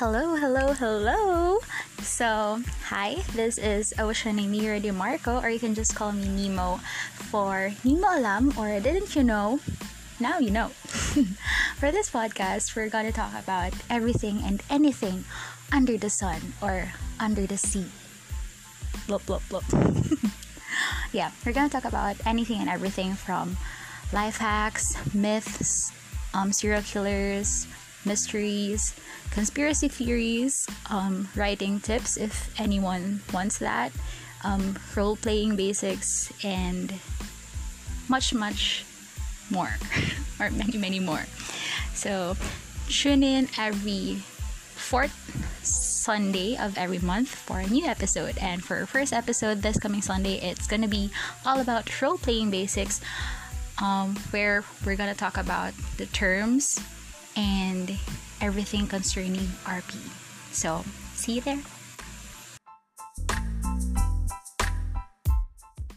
Hello, hello, hello. So, hi, this is Ocean Nero DeMarco, or you can just call me Nemo for Nemo Alam, or didn't you know? Now you know. for this podcast, we're gonna talk about everything and anything under the sun or under the sea. Blop, blop, blop. yeah, we're gonna talk about anything and everything from life hacks, myths, um, serial killers, mysteries, conspiracy theories, um, writing tips if anyone wants that, um, role playing basics, and much, much more, or many, many more. So tune in every fourth Sunday of every month for a new episode. And for our first episode this coming Sunday, it's gonna be all about role playing basics, um, where we're gonna talk about the terms and everything concerning RP. So, see you there.